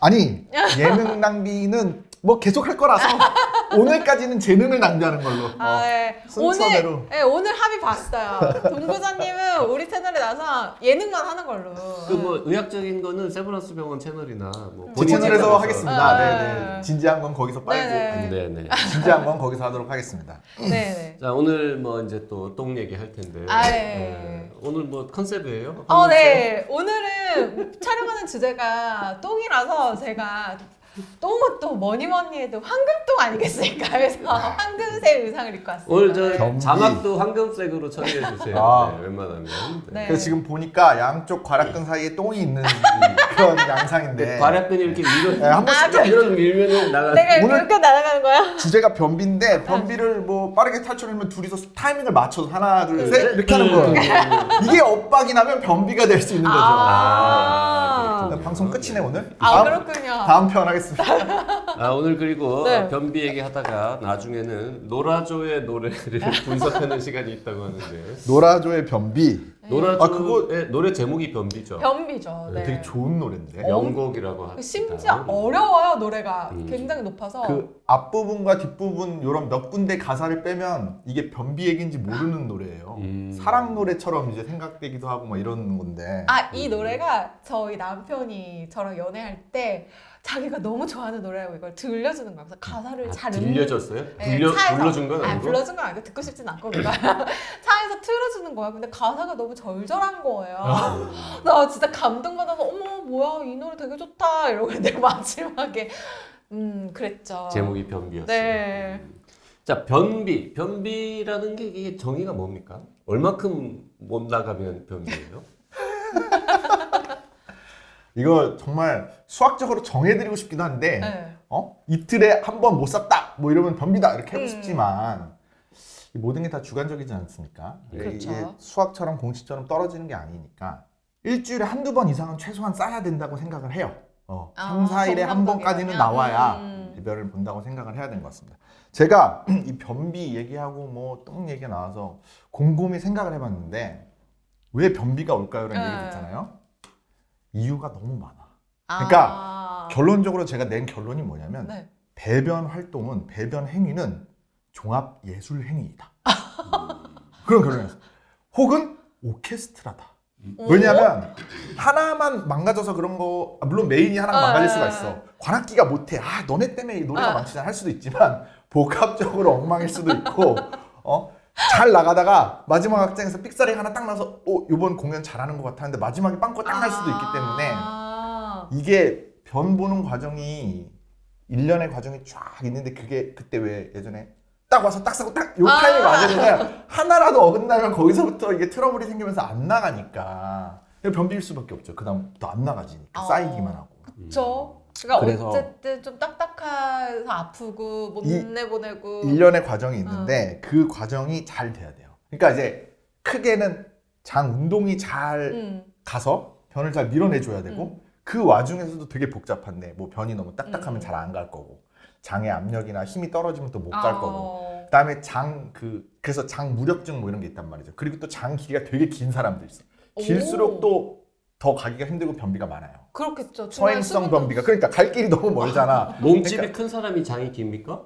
아니 예능 낭비는 뭐 계속 할 거라서 오늘까지는 재능을 낭비하는 걸로 아, 어, 네. 순서대로. 오늘 네, 오늘 합의 봤어요. 동부자님은 우리 채널에 나서 예능만 하는 걸로. 그 뭐 의학적인 거는 세브란스 병원 채널이나 뭐 제 본인 채널에서 채널에서. 하겠습니다 네. 네 네 진지한 건 거기서 빨고 네 네. 네, 네. 진지한 건 거기서 하도록 하겠습니다 네네. 자 오늘 뭐 이제 또 똥 얘기 할 텐데. 아, 네. 네. 오늘 뭐 컨셉이에요? 어, 네. 오늘은 촬영하는 주제가 똥이라서 제가 똥은 또 뭐니 뭐니 해도 황금똥 아니겠습니까? 그래서 황금색 의상을 입고 왔습니다. 오늘 저 경비. 자막도 황금색으로 처리해 주세요. 아. 네, 웬만하면. 네. 그래서 지금 보니까 양쪽 괄약근 사이에 똥이 있는 이- 그런 양상인데 발약근이 이렇게 밀어. 네, 한 번씩 아, 이런 밀면은 나가. 내가 오늘- 이렇게 날아가는 거야? 주제가 변비인데 변비를 뭐 빠르게 탈출하면 둘이서 타이밍을 맞춰서 하나 둘 셋 이렇게 하는 거예요 이게 엇박이 나면 변비가 될 수 있는 거죠 아, 그렇군요. 방송 끝이네 오늘 아 다음, 그렇군요. 다음 편 하겠습니다 아 오늘 그리고 네. 변비 얘기하다가 나중에는 노라조의 노래를 분석하는 시간이 있다고 하는데 노라조의 변비 노라조의 아, 그거- 노래 제목이 변비죠. 변비죠. 네. 되게 좋은 노래인데 명곡이라고 합니다. 심지어 어려워요 노래가 음. 굉장히 높아서. 그 앞부분과 뒷부분 이런 몇 군데 가사를 빼면 이게 변비 얘기인지 모르는 노래예요 음. 사랑 노래처럼 이제 생각되기도 하고 막 이런 건데 아 이 노래가 저희 남편이 저랑 연애할 때 자기가 너무 좋아하는 노래라고 이걸 들려주는 거야. 그래서 가사를 아, 잘 들려줬어요? 네, 차에서- 불러준 건 아니, 아니고. 불러준 건 아니고 듣고 싶진 않고 그러니까 차에서 틀어주는 거야. 근데 가사가 너무 절절한 거예요. 아. 나 진짜 감동받아서 어머 뭐야 이 노래 되게 좋다 이러고 근데 마지막에 음 그랬죠. 제목이 변비였어요. 네. 자 변비 변비라는 게 이게 정의가 뭡니까? 얼마큼 못 나가면 변비예요? 이거 정말 수학적으로 정해드리고 싶기도 한데 네. 어? 이틀에 한 번 못 샀다 뭐 이러면 변비다 이렇게 하고 음. 싶지만 이 모든 게 다 주관적이지 않습니까? 그렇죠. 이게 수학처럼 공식처럼 떨어지는 게 아니니까 일주일에 한두 번 이상은 최소한 싸야 된다고 생각을 해요. 어, 아, 3, 4일에 한 번까지는? 나와야 음. 배변을 본다고 생각을 해야 되는 것 같습니다. 제가 이 변비 얘기하고 뭐 똥 얘기가 나와서 곰곰이 생각을 해봤는데 왜 변비가 올까요? 라는 네. 얘기 듣잖아요. 이유가 너무 많아. 아. 그러니까 결론적으로 제가 낸 결론이 뭐냐면 네. 배변 활동은 배변 행위는 종합 예술 행위이다. 그런 결론이었어. 혹은 오케스트라다. 왜냐하면 하나만 망가져서 그런 거 아, 물론 메인이 하나 가 어, 망가질 어, 수가 어. 있어. 관악기가 못해. 아 너네 때문에 이 노래가 어. 망치잖아 할 수도 있지만 복합적으로 엉망일 수도 있고 어. 잘 나가다가 마지막 악장에서 삑사리 하나 딱 나서 어 이번 공연 잘하는 것 같았는데 마지막에 빵꾸 딱 날 수도 있기 때문에 아. 이게 변 보는 과정이 일련의 과정이 쫙 있는데 그게 그때 왜 예전에 딱 와서 딱 사고 딱요 아. 타이밍 맞으면 하나라도 어긋나면 거기서부터 이게 트러블이 생기면서 안 나가니까 변비일 수밖에 없죠. 그다음부터 안 나가지니까 어. 쌓이기만 하고. 그쵸. 그러니까 그래서- 어쨌든 좀 딱딱해서 아프고 못 이- 내보내고 일련의 과정이 어. 있는데 그 과정이 잘 돼야 돼요. 그러니까 이제 크게는 장 운동이 잘 음. 가서 변을 잘 밀어내줘야 되고 그 와중에서도 되게 복잡한데 뭐 변이 너무 딱딱하면 음. 잘 안 갈 거고 장의 압력이나 힘이 떨어지면 또 못갈 어. 거고 그다음에 장 그 그래서 장 무력증 뭐 이런 게 있단 말이죠. 그리고 또 장 길이가 되게 긴 사람도 있어. 길수록 오. 또 더 가기가 힘들고 변비가 많아요. 그렇겠죠. 중간에 서행성 수분도- 변비가 그러니까 갈 길이 너무 멀잖아. 몸집이 그러니까- 큰 사람이 장이 깁니까?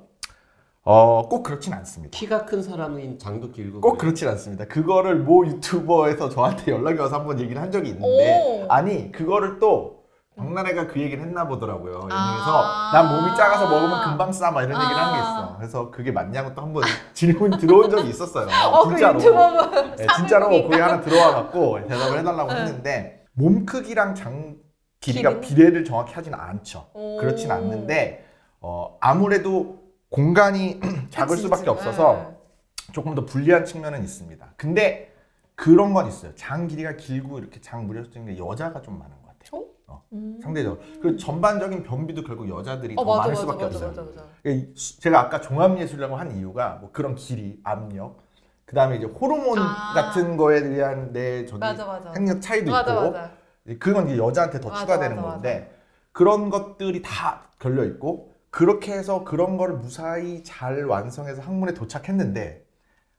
어, 꼭 그렇진 않습니다. 키가 큰 사람은 장도 길고 꼭 그래요? 그렇진 않습니다. 그거를 모 유튜버에서 저한테 연락이 와서 한번 얘기를 한 적이 있는데 오. 아니 그거를 또 박나래가 그 얘기를 했나 보더라고요. 예능에서 아. 난 몸이 작아서 먹으면 금방 싸 막 이런 얘기를 한게 아. 있어. 그래서 그게 맞냐고 또 한번 질문이 들어온 적이 있었어요. 어, 그 유튜버분 네, 진짜로 사극이. 거기 하나 들어와 갖고 대답을 해달라고 네. 했는데 몸 크기랑 장 길이가 길이는? 비례를 정확히 하지는 않죠. 오. 그렇진 않는데 어, 아무래도 공간이 작을 그치, 수밖에 그치. 없어서 네. 조금 더 불리한 측면은 있습니다. 근데 그런 건 있어요. 장 길이가 길고 이렇게 장 무력증인 게 여자가 좀 많은 것 같아요. 어? 음. 상대적으로. 그 전반적인 변비도 결국 여자들이 어 더 맞아 많을 맞아 수밖에 맞아 없어요. 맞아 맞아. 이 수- 제가 아까 종합예술이라고 한 이유가 뭐 그런 길이, 압력, 그 다음에 이제 호르몬 아. 같은 거에 대한 내 저기 맞아 맞아. 행력 차이도 맞아 있고 맞아. 그건 이제 여자한테 더 맞아, 추가되는 맞아, 건데 그런 것들이 다 걸려 있고 그렇게 해서 그런 거를 무사히 잘 완성해서 학문에 도착했는데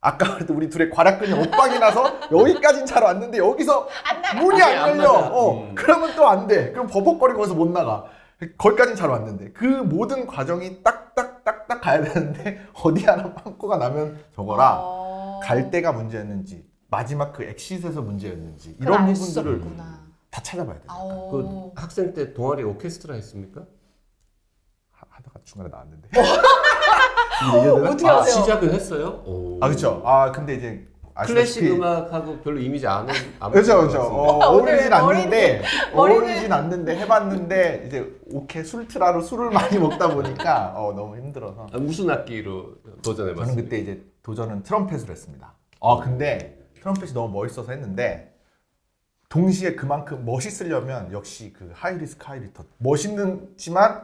아까 그래도 우리 둘의 과락근이 엇박이 나서 여기까진 잘 왔는데 여기서. 문이 안안 열려. 맞아. 어, 음. 그러면 또 안 돼. 그럼 버벅거리고 거기서 못 나가. 거기까진 잘 왔는데 그 모든 과정이 딱딱딱딱 가야 되는데 어디 하나 빵꾸가 나면 저거라 어. 갈 때가 문제였는지 마지막 그 exit에서 문제였는지 이런 부분들을. 다 찾아봐야 돼. 아오. 그 학생 때 동아리 오케스트라 했습니까? 하- 하다가 중간에 나왔는데. 어떻게 아, 하세요? 시작은 했어요? 오. 아 그렇죠. 아 근데 이제 클래식 아시다시피 음악하고 별로 이미지 안 안 그렇죠, 그렇죠. 것 어. 어울리진 머리는- 않는데 머리는- 어울리진 않는데 해봤는데 이제 오케 술트라로 술을 많이 먹다 보니까 어, 너무 힘들어서 아, 무슨 악기로 도전해봤어요? 저는 그때 이제 도전은 트럼펫을 했습니다. 아 근데 트럼펫이 너무 멋있어서 했는데 동시에 그만큼 멋있으려면 역시 그 high risk high return 멋있는지만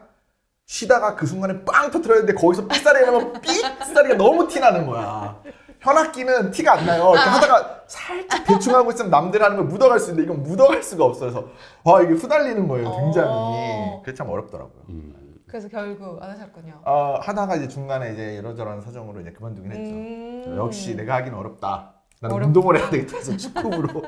쉬다가 그 순간에 빵 터트려야 되는데 거기서 삑사리 나면 삑사리가 너무 티나는 거야. 현악기는 티가 안 나요. 이렇게 하다가 살짝 대충 하고 있으면 남들 하는 걸 묻어갈 수 있는데 이건 묻어갈 수가 없어서 그래서 와 이게 후달리는 거예요 굉장히. 어. 그게 참 어렵더라고요. 음. 그래서 결국 안 하셨군요. 어, 하다가 이제 중간에 이제 이런저런 사정으로 이제 그만두긴 했죠. 음. 역시 내가 하긴 어렵다. 나는 어렵다. 운동을 해야 되겠다 해서 축구부로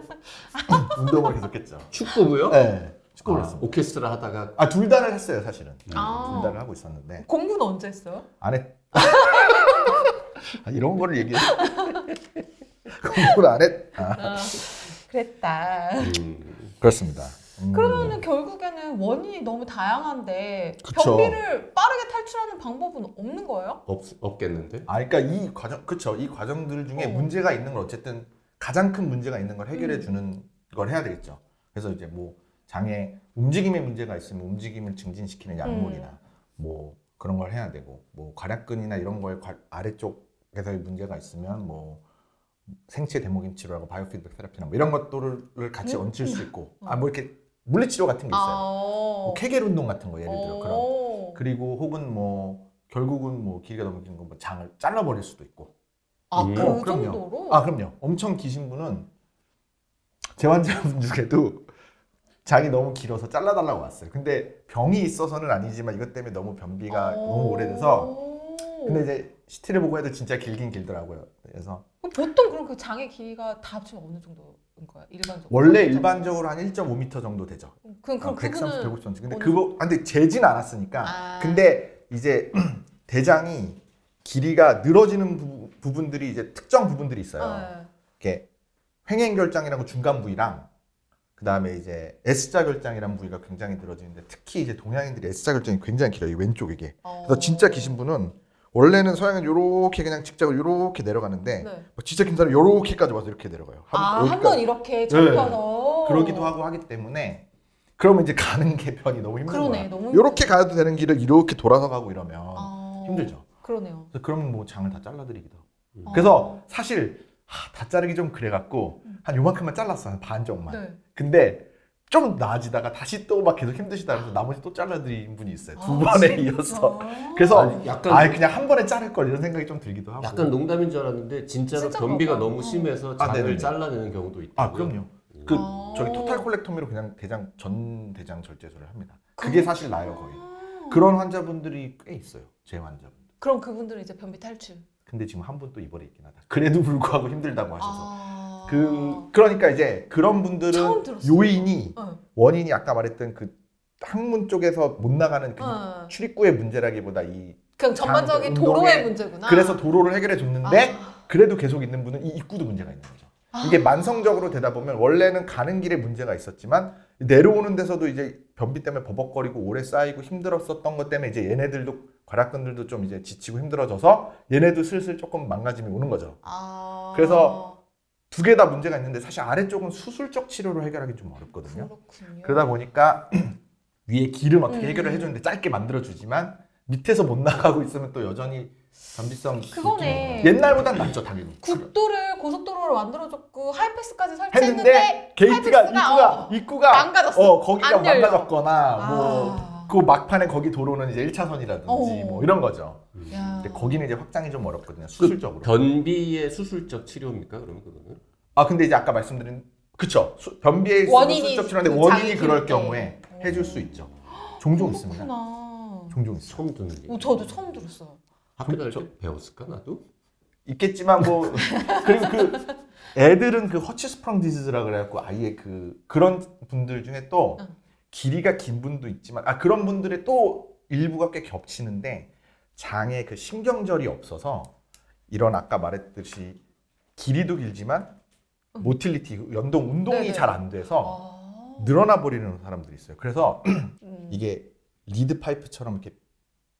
운동을 계속했죠. 축구부요? 네, 축구를 아, 했습니다. 오케스트라 하다가 아, 둘 다를 했어요, 사실은. 아. 둘 다를 하고 있었는데 공부는 언제 했어요? 안 했. 아, 이런 거를 얘기해. 공부를 안 했. 아, 아, 그랬다. 음. 그렇습니다. 음. 그러면은 결국에는 원인이 너무 다양한데 그쵸. 변비를 빠르게 탈출하는 방법은 없는 거예요? 없, 없겠는데? 아, 그러니까 이 과정, 그쵸. 이 과정들 중에 어. 문제가 있는 걸 어쨌든 가장 큰 문제가 있는 걸 해결해 음. 주는 걸 해야 되겠죠. 그래서 이제 뭐 장애 움직임에 문제가 있으면 움직임을 증진시키는 약물이나 음. 뭐 그런 걸 해야 되고 뭐 괄약근이나 이런 거에 괄- 아래쪽에서의 문제가 있으면 뭐 생체 데모긴 치료라고 바이오피드백 테라피나 뭐 이런 것들을 같이 음. 얹힐 수 있고 어. 아뭐 이렇게 물리치료 같은 게 있어요. 아, 뭐 케겔 운동 같은 거 예를 들어 그런 어. 그리고 혹은 뭐 결국은 뭐 길이가 너무 긴거뭐 장을 잘라버릴 수도 있고 아, 음. 그 어, 그럼요. 정도로? 아 그럼요. 엄청 기신 분은 제 환자분 중에도 장이 너무 길어서 잘라달라고 왔어요. 근데 병이 있어서는 아니지만 이것 때문에 너무 변비가 어. 너무 오래돼서 근데 이제 CT를 보고 해도 진짜 길긴 길더라고요. 그래서 보통 그럼 그 장의 길이가 다 합치면 어느 정도 일반적으로? 원래 일반적으로 한 1.5m 정도 되죠. 그럼 그럼 아, 130, 그분은 150cm. 근데 어느 그거 아, 근데 재진 않았으니까. 아. 근데 이제 대장이 길이가 늘어지는 부, 부분들이 이제 특정 부분들이 있어요. 네. 이렇게 횡행 결장이라고 중간 부위랑 그 다음에 이제 S자 결장이라는 부위가 굉장히 늘어지는데 특히 이제 동양인들이 S자 결장이 굉장히 길어요. 이 왼쪽 이게. 어. 그래서 진짜 기신 분은 원래는 서양은 요렇게 그냥 직작을 요렇게 내려가는데 네. 뭐 진짜 긴 사람은 요렇게까지 와서 이렇게 내려가요. 한- 아, 한 여기까지. 번 이렇게 접혀서 그러기도 하고 하기 때문에 그러면 이제 가는 게 편이 너무 힘든 그러네, 거야. 너무 요렇게 가도 되는 길을 이렇게 돌아서 가고 이러면 아, 힘들죠. 그러네요. 그래서 그러면 뭐 장을 다 잘라드리기도. 하고. 음. 그래서 사실 하, 다 자르기 좀 그래갖고 한 요만큼만 잘랐어 한 반 정도만. 네. 근데 좀 나아지다가 다시 또 막 계속 힘드시다 그래서 나머지 또 잘라드린 분이 있어요. 두 아, 번에 진짜? 이어서. 그래서 아니, 약간 아 그냥 한 번에 자를 걸 이런 생각이 좀 들기도 하고. 약간 농담인 줄 알았는데 진짜로 변비가 봐. 너무 어. 심해서 아, 장을 네네네. 잘라내는 경우도 있고. 아 그럼요. 그 아. 저기 토탈 콜렉토미로 그냥 대장 전 대장 절제술을 합니다. 그게 그- 사실 나요 거의. 아. 그런 환자분들이 꽤 있어요. 제 환자분. 그럼 그분들은 이제 변비 탈출. 근데 지금 한 분 또 입원해 있긴 하다. 그래도 불구하고 힘들다고 하셔서. 아. 그 그러니까 이제 그런 분들은 들었어요. 요인이 어. 원인이 아까 말했던 그 항문 쪽에서 못 나가는 그 어. 출입구의 문제라기보다 이 그냥 전반적인 장- 도로의 문제구나. 그래서 도로를 해결해 줬는데 아. 그래도 계속 있는 분은 이 입구도 문제가 있는 거죠. 이게 만성적으로 되다 보면 원래는 가는 길에 문제가 있었지만 내려오는 데서도 이제 변비 때문에 버벅거리고 오래 쌓이고 힘들었었던 것 때문에 이제 얘네들도 괄약근들도 좀 이제 지치고 힘들어져서 얘네도 슬슬 조금 망가짐이 오는 거죠. 아. 그래서 두 개 다 문제가 있는데 사실 아래쪽은 수술적 치료로 해결하기 좀 어렵거든요. 그렇군요. 그러다 보니까 위에 길은 어떻게 음. 해결을 해주는데 짧게 만들어주지만 밑에서 못 나가고 있으면 또 여전히 변비성 그거네. 옛날보단 낫죠 당연히. 국도를 고속도로로 만들어줬고 하이패스까지 설치했는데 했는데 게이트가 하이패스가, 입구가 어, 입구가 망가졌어. 어 거기가 안 열려. 망가졌거나 뭐 아. 그 막판에 거기 도로는 이제 1차선이라든지 어. 뭐 이런 거죠. 야. 근데 거기는 이제 확장이 좀 어렵거든요. 그 수술적으로. 변비의 수술적 치료입니까? 그러면 그거는? 아 근데 이제 아까 말씀드린 그쵸 수- 변비에 있어서 원인이 수술적 치료인데 그 원인이 장기 그럴 때. 경우에 해줄 수 있죠. 종종 있습니다. 그렇구나. 종종 있어. 처음 듣는 게. 어, 저도 처음 들었어요. 학교 다닐 때 배웠을까 나도? 있겠지만 뭐 그리고 그 애들은 그 허치스프렁 디지즈라 그래갖고 아예 그 그런 분들 중에 또 응. 길이가 긴 분도 있지만 아 그런 분들의 또 일부가 꽤 겹치는데 장에 그 신경절이 없어서 이런 아까 말했듯이 길이도 길지만 응. motility 연동 운동이 네네. 잘 안 돼서 아. 늘어나 버리는 사람들이 있어요. 그래서 음. 이게 lead pipe처럼 이렇게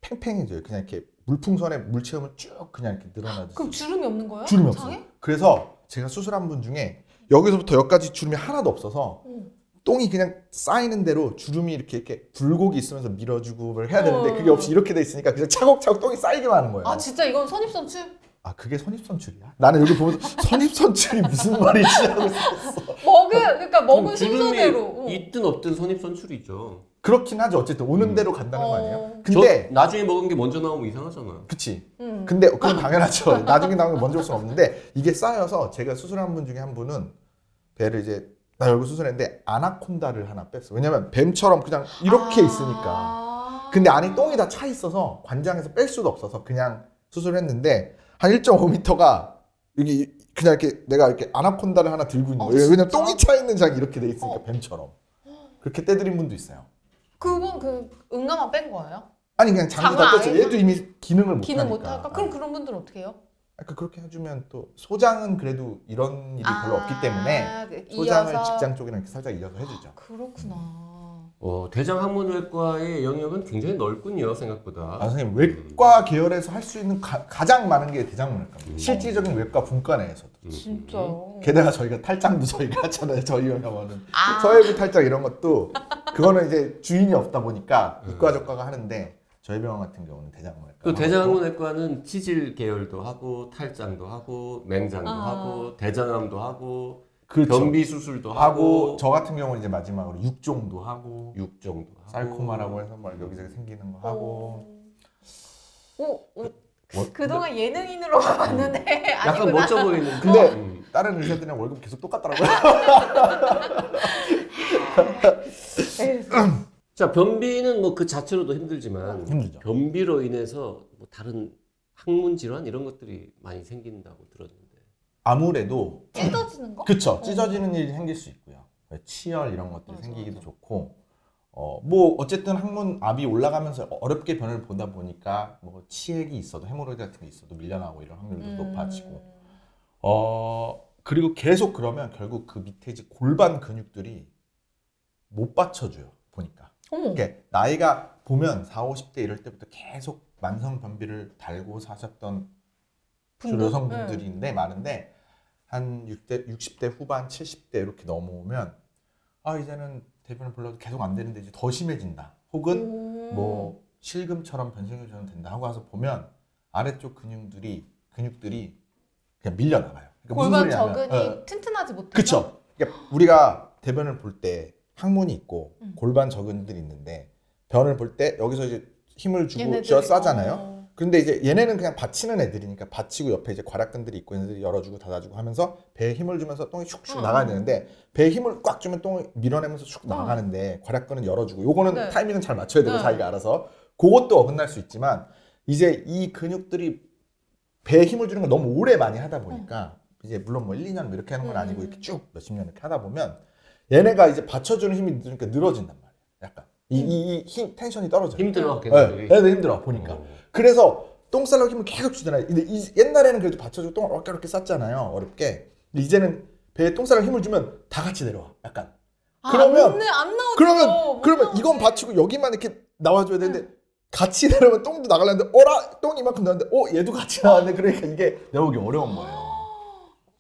팽팽해져요. 그냥 이렇게 물풍선에 물 채우면 쭉 그냥 이렇게 늘어나듯이. 그럼 주름이 없는 거예요? 주름이? 없어요. 그래서 제가 수술한 분 중에 여기서부터 여기까지 주름이 하나도 없어서 어. 똥이 그냥 쌓이는 대로 주름이 이렇게 이렇게 굴곡이 있으면서 밀어주고 뭘 해야 되는데 어. 그게 없이 이렇게 돼 있으니까 그냥 차곡차곡 똥이 쌓이기만 하는 거예요. 아 진짜 이건 선입선출? 아 그게 선입선출이야? 나는 여기 보면서 선입선출이 무슨 말이지 하고 있었어. 먹은 그러니까 먹은 주름이 순서대로. 어. 있든 없든 선입선출이죠. 그렇긴 하죠. 어쨌든 오는 음. 대로 간다는 거 어. 아니에요? 근데 저 나중에 먹은 게 먼저 나오면 이상하잖아. 그치. 음. 근데 그건 당연하죠. 나중에 나오는 게 먼저 올 수는 없는데 이게 쌓여서 제가 수술한 분 중에 한 분은 배를 이제 나 여기 수술했는데 아나콘다를 하나 뺐어. 왜냐면 뱀처럼 그냥 이렇게 아. 있으니까. 근데 안에 똥이 다 차 있어서 관장에서 뺄 수도 없어서 그냥 수술했는데 한 1.5m가 여기 그냥 이렇게 내가 이렇게 아나콘다를 하나 들고 있는 어, 거예요. 왜냐면 진짜? 똥이 차 있는 장이 이렇게 돼 있으니까 어. 뱀처럼. 그렇게 떼드린 분도 있어요. 그건 그 응가만 뺀 거예요? 아니 그냥 장도 다. 아예 얘도 이미 기능을 못 기능 하니까. 못 할까? 그럼 그런 분들은 어떻게 해요? 그러니까 그렇게 해주면 또 소장은 그래도 이런 일이 별로 없기 때문에 아, 그 소장을 이어서. 직장 쪽이랑 이렇게 살짝 이어서 해주죠. 그렇구나. 어, 대장 항문외과의 영역은 굉장히 넓군요 생각보다. 아 선생님 외과 계열에서 할 수 있는 가, 장 많은 게 대장문외과입니다. 음. 실질적인 외과 분과 내에서도. 음. 진짜요? 게다가 저희가 탈장도 저희가 하잖아요. 저희 병원은 아. 서해부 탈장 이런 것도 그거는 이제 주인이 없다 보니까 음. 이과적과가 하는데 저희 병원 같은 경우는 대장문외과. 그 대장항문외과는 치질 계열도 하고 탈장도 하고 맹장도 아. 하고 대장암도 하고 그렇죠. 변비 수술도 하고 하고 저 같은 경우는 이제 마지막으로 육종도 하고 육종도 하고 살코마라고 해서 뭐 여기저기 생기는 거 하고 오, 오, 뭐- 그동안 예능인으로 봤는데 약간 아니구나. 멋져 보이는 근데 음. 다른 의사들이랑 월급 계속 똑같더라고요. 자 변비는 뭐 그 자체로도 힘들지만 힘들죠. 변비로 인해서 뭐 다른 항문 질환 이런 것들이 많이 생긴다고 들었는데 아무래도 찢어지는 거? 그쵸 찢어지는 일이 생길 수 있고요. 치열 이런 것들이 맞아, 생기기도 맞아. 좋고 어 뭐 어쨌든 항문 압이 올라가면서 어렵게 변을 보다 보니까 뭐 치액이 있어도 헤모로이드 같은 게 있어도 밀려나고 이런 확률도 음. 높아지고 어 그리고 계속 그러면 결국 그 밑에 이제 골반 근육들이 못 받쳐줘요 어머. 이게 나이가 보면 4, 50대 이럴 때부터 계속 만성 변비를 달고 사셨던 주로 분들? 여성분들인데 많은데 한 6대, 60대 후반, 70대 이렇게 넘어오면 아 이제는 대변을 불러도 계속 안 되는데 이제 더 심해진다. 혹은 음. 뭐 실금처럼 변성효자는 된다 하고 와서 보면 아래쪽 근육들이 근육들이 그냥 밀려 나가요. 그러니까 골반 저근이 어, 튼튼하지 못해서 그쵸. 그러니까 우리가 대변을 볼 때 항문이 있고 음. 골반 저근들이 있는데 변을 볼 때 여기서 이제 힘을 주고 쥐어 싸잖아요. 어. 근데 이제 얘네는 그냥 받치는 애들이니까 받치고 옆에 이제 괄약근들이 있고 얘네들이 열어주고 닫아주고 하면서 배에 힘을 주면서 똥이 슉슉 어. 나가야 되는데 배에 힘을 꽉 주면 똥을 밀어내면서 슉 어. 나가는데 괄약근은 열어주고 요거는 네. 타이밍은 잘 맞춰야 되고 네. 자기가 알아서 그것도 어긋날 수 있지만 이제 이 근육들이 배에 힘을 주는 걸 너무 오래 많이 하다 보니까 이제 물론 뭐 1, 2년 뭐 이렇게 하는 건 아니고 음. 이렇게 쭉 몇십 년 이렇게 하다 보면 얘네가 이제 받쳐주는 힘이 늘으니까 늘어진단 말이에요. 약간 이, 이, 이 힘, 텐션이 떨어져요. 힘들어 네, 걔네들이. 얘네들 힘들어 보니까. 어. 그래서 똥 싸려고 힘을 계속 주잖아요. 근데 이- 옛날에는 그래도 받쳐주고 똥을 어렵게 어렵게 쌌잖아요. 어렵게. 근데 이제는 배에 똥 싸려고 힘을 주면 다 같이 내려와. 약간. 아, 그러면- 안, 나- 안 나오죠. 그러면 못 그러면 나오지. 이건 받치고 여기만 이렇게 나와줘야 되는데 같이 내려오면 똥도 나가려는데 어라 똥 이만큼 나왔는데 어 얘도 같이 나왔네. 그러니까 이게 내오기 어려운 거예요.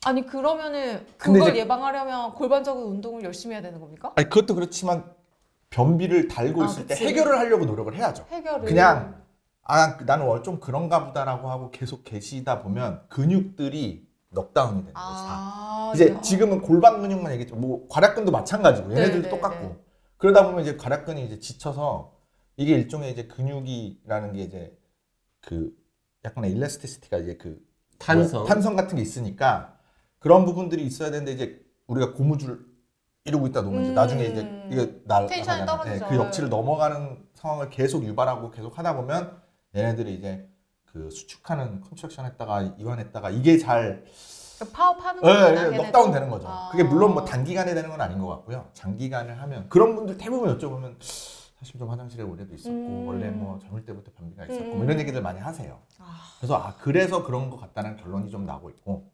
아니 그러면은 근데 그걸 이제- 예방하려면 골반적인 운동을 열심히 해야 되는 겁니까? 아니 그것도 그렇지만 변비를 달고 아, 있을 때 그치. 해결을 하려고 노력을 해야죠. 해결을 그냥 아 나는 원래 좀 그런가 보다라고 하고 계속 계시다 보면 근육들이 넉다운이 되는 거지. 다. 아, 이제 네. 지금은 골반 근육만 얘기했죠. 뭐 괄약근도 마찬가지고 얘네들도 네, 네, 똑같고 네. 그러다 보면 이제 괄약근이 이제 지쳐서 이게 일종의 이제 근육이라는 게 이제 그 약간의 elasticity가 이제 그 탄성. 탄성 같은 게 있으니까 그런 부분들이 있어야 되는데 이제 우리가 고무줄 이러고 있다 놓으면 이제 음. 나중에 이제 이게 날 tension이 나가잖아요. 떨어지죠. 그 역치를 넘어가는 상황을 계속 유발하고 계속 하다 보면 얘네들이 이제 그 수축하는 contraction 했다가 이완했다가 이게 잘 그러니까 파업하는 예, 거구나. 예, 걔네도. 넉다운 되는 거죠. 아. 그게 물론 뭐 단기간에 되는 건 아닌 것 같고요. 장기간을 하면 그런 분들 대부분 여쭤보면 사실 좀 화장실에 오래도 있었고 음. 원래 뭐 젊을 때부터 변비가 있었고 음. 뭐 이런 얘기들 많이 하세요. 아. 그래서 아 그래서 그런 것 같다는 결론이 좀 나고 있고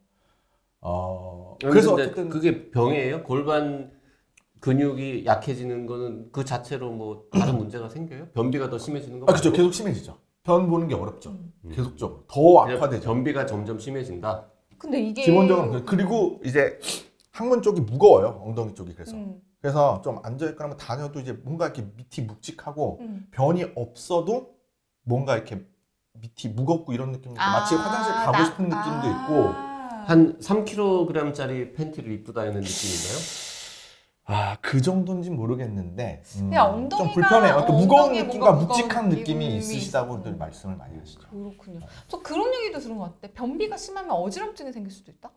어 그래서 어쨌든 그게 병이에요. 골반 근육이 약해지는 거는 그 자체로 뭐 다른 문제가 생겨요? 변비가 더 심해지는 거 아 그죠? 계속 심해지죠. 변 보는 게 어렵죠. 음. 계속적으로 더 악화되죠. 변비가 점점 심해진다. 근데 이게 기본적으로. 그리고 이제 항문 쪽이 무거워요. 엉덩이 쪽이 그래서 음, 그래서 좀 앉아 있거나 다녀도 이제 뭔가 이렇게 밑이 묵직하고 음. 변이 없어도 뭔가 이렇게 밑이 무겁고 이런 느낌 아, 마치 화장실 가고 나- 싶은 느낌도 아. 있고 한 3kg짜리 팬티를 입고 다니는 느낌인가요? 아 그 정도인지 모르겠는데 음, 그냥 엉덩이가- 좀 불편해요. 또 어, 무거운 엉덩이에 느낌과 뭔가 묵직한 무거운 느낌이 느낌이 있으시다고들. 말씀을 많이 하시죠. 그렇군요. 저 그런 얘기도 들은 것 같아. 변비가 심하면 어지럼증이 생길 수도 있다.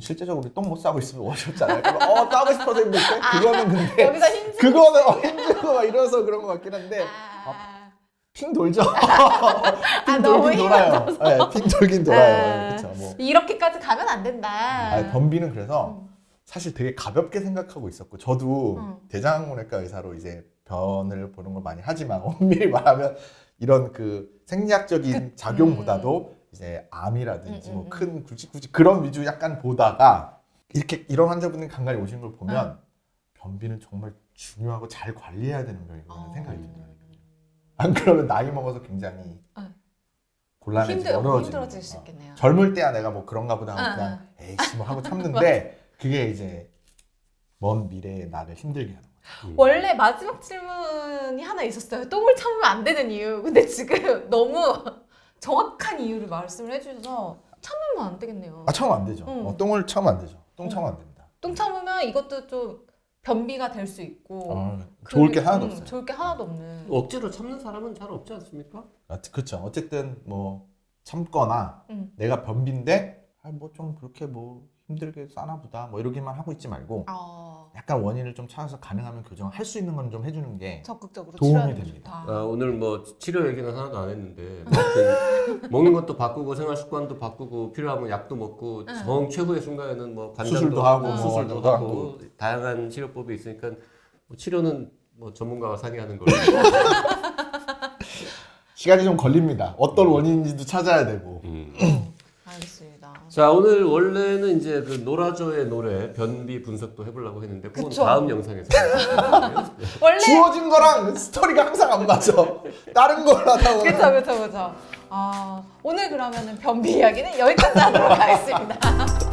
실제적으로 똥 못 싸고 있으면 오셨잖아요. 그럼 어 싸고 싶어서 힘들 때 그거는 근데 여기서 힘 그거는 어, 힘들고 막 이래서 그런 것 같긴 한데 아, 핑 돌죠. 아, 핑 너무 돌긴 돌아요. 네, 핑 돌긴 돌아요. 아. 뭐 이렇게까지 가면 안 된다. 아니, 변비는 그래서 음. 사실 되게 가볍게 생각하고 있었고 저도 음. 대장문외과 의사로 이제 변을 보는 걸 많이 하지만 엄밀히 말하면 이런 그 생리학적인 작용보다도 이제 암이라든지 음, 뭐 음, 큰 굵직굵직 그런 위주 약간 보다가 이렇게 이런 환자분들이 간간히 오시는 걸 보면 변비는 정말 중요하고 잘 관리해야 되는 병이라는 어. 생각이 들어요. 안 그러면 나이 먹어서 굉장히 어. 곤란해지고 힘들 어려워지는 힘들어질 수 거예요. 있겠네요. 젊을 때야 내가 뭐 그런가 보다 하고 아, 그냥 에이씨 뭐 하고 참는데 그게 이제 먼 미래에 나를 힘들게 하는 거야. 음. 원래 마지막 질문이 하나 있었어요. 똥을 참으면 안 되는 이유. 근데 지금 너무 정확한 이유를 말씀을 해주셔서 참으면 안 되겠네요. 아 참으면 안 되죠. 음. 어, 똥을 참으면 안 되죠. 똥 음. 참으면 안 됩니다. 똥 참으면 이것도 좀 변비가 될 수 있고 어, 그- 좋을 게 하나도 음, 없어요. 좋을 게 하나도 없는. 억지로 참는 사람은 잘 없지 않습니까? 아, 그렇죠. 어쨌든 뭐 참거나 음. 내가 변비인데 아, 뭐 좀 그렇게 뭐 힘들게 싸나 보다 뭐 이러기만 하고 있지 말고 어, 약간 원인을 좀 찾아서 가능하면 교정을 할수 있는 건 좀 해주는 게 적극적으로 도움이 치료하는 게 됩니다. 좋다. 아, 오늘 뭐 치료 얘기는 하나도 안 했는데 아무튼 먹는 것도 바꾸고 생활 습관도 바꾸고 필요하면 약도 먹고 응. 정 최후의 순간에는 뭐 관장도 수술도 하고 하고 뭐 수술도 그거 하고 다양한 치료법이 있으니까 뭐 치료는 뭐 전문가와 상의하는 걸로. 시간이 좀 걸립니다. 어떤 원인인지도 찾아야 되고. 음. 자 오늘 원래는 이제 그 노라조의 노래 변비 분석도 해보려고 했는데 그건 그쵸. 다음 영상에서. 원래 주어진 거랑 스토리가 항상 안 맞아. 다른 걸 하다 보면 그쵸 그쵸 그쵸. 아 오늘 그러면은 변비 이야기는 여기까지 하도록 하겠습니다.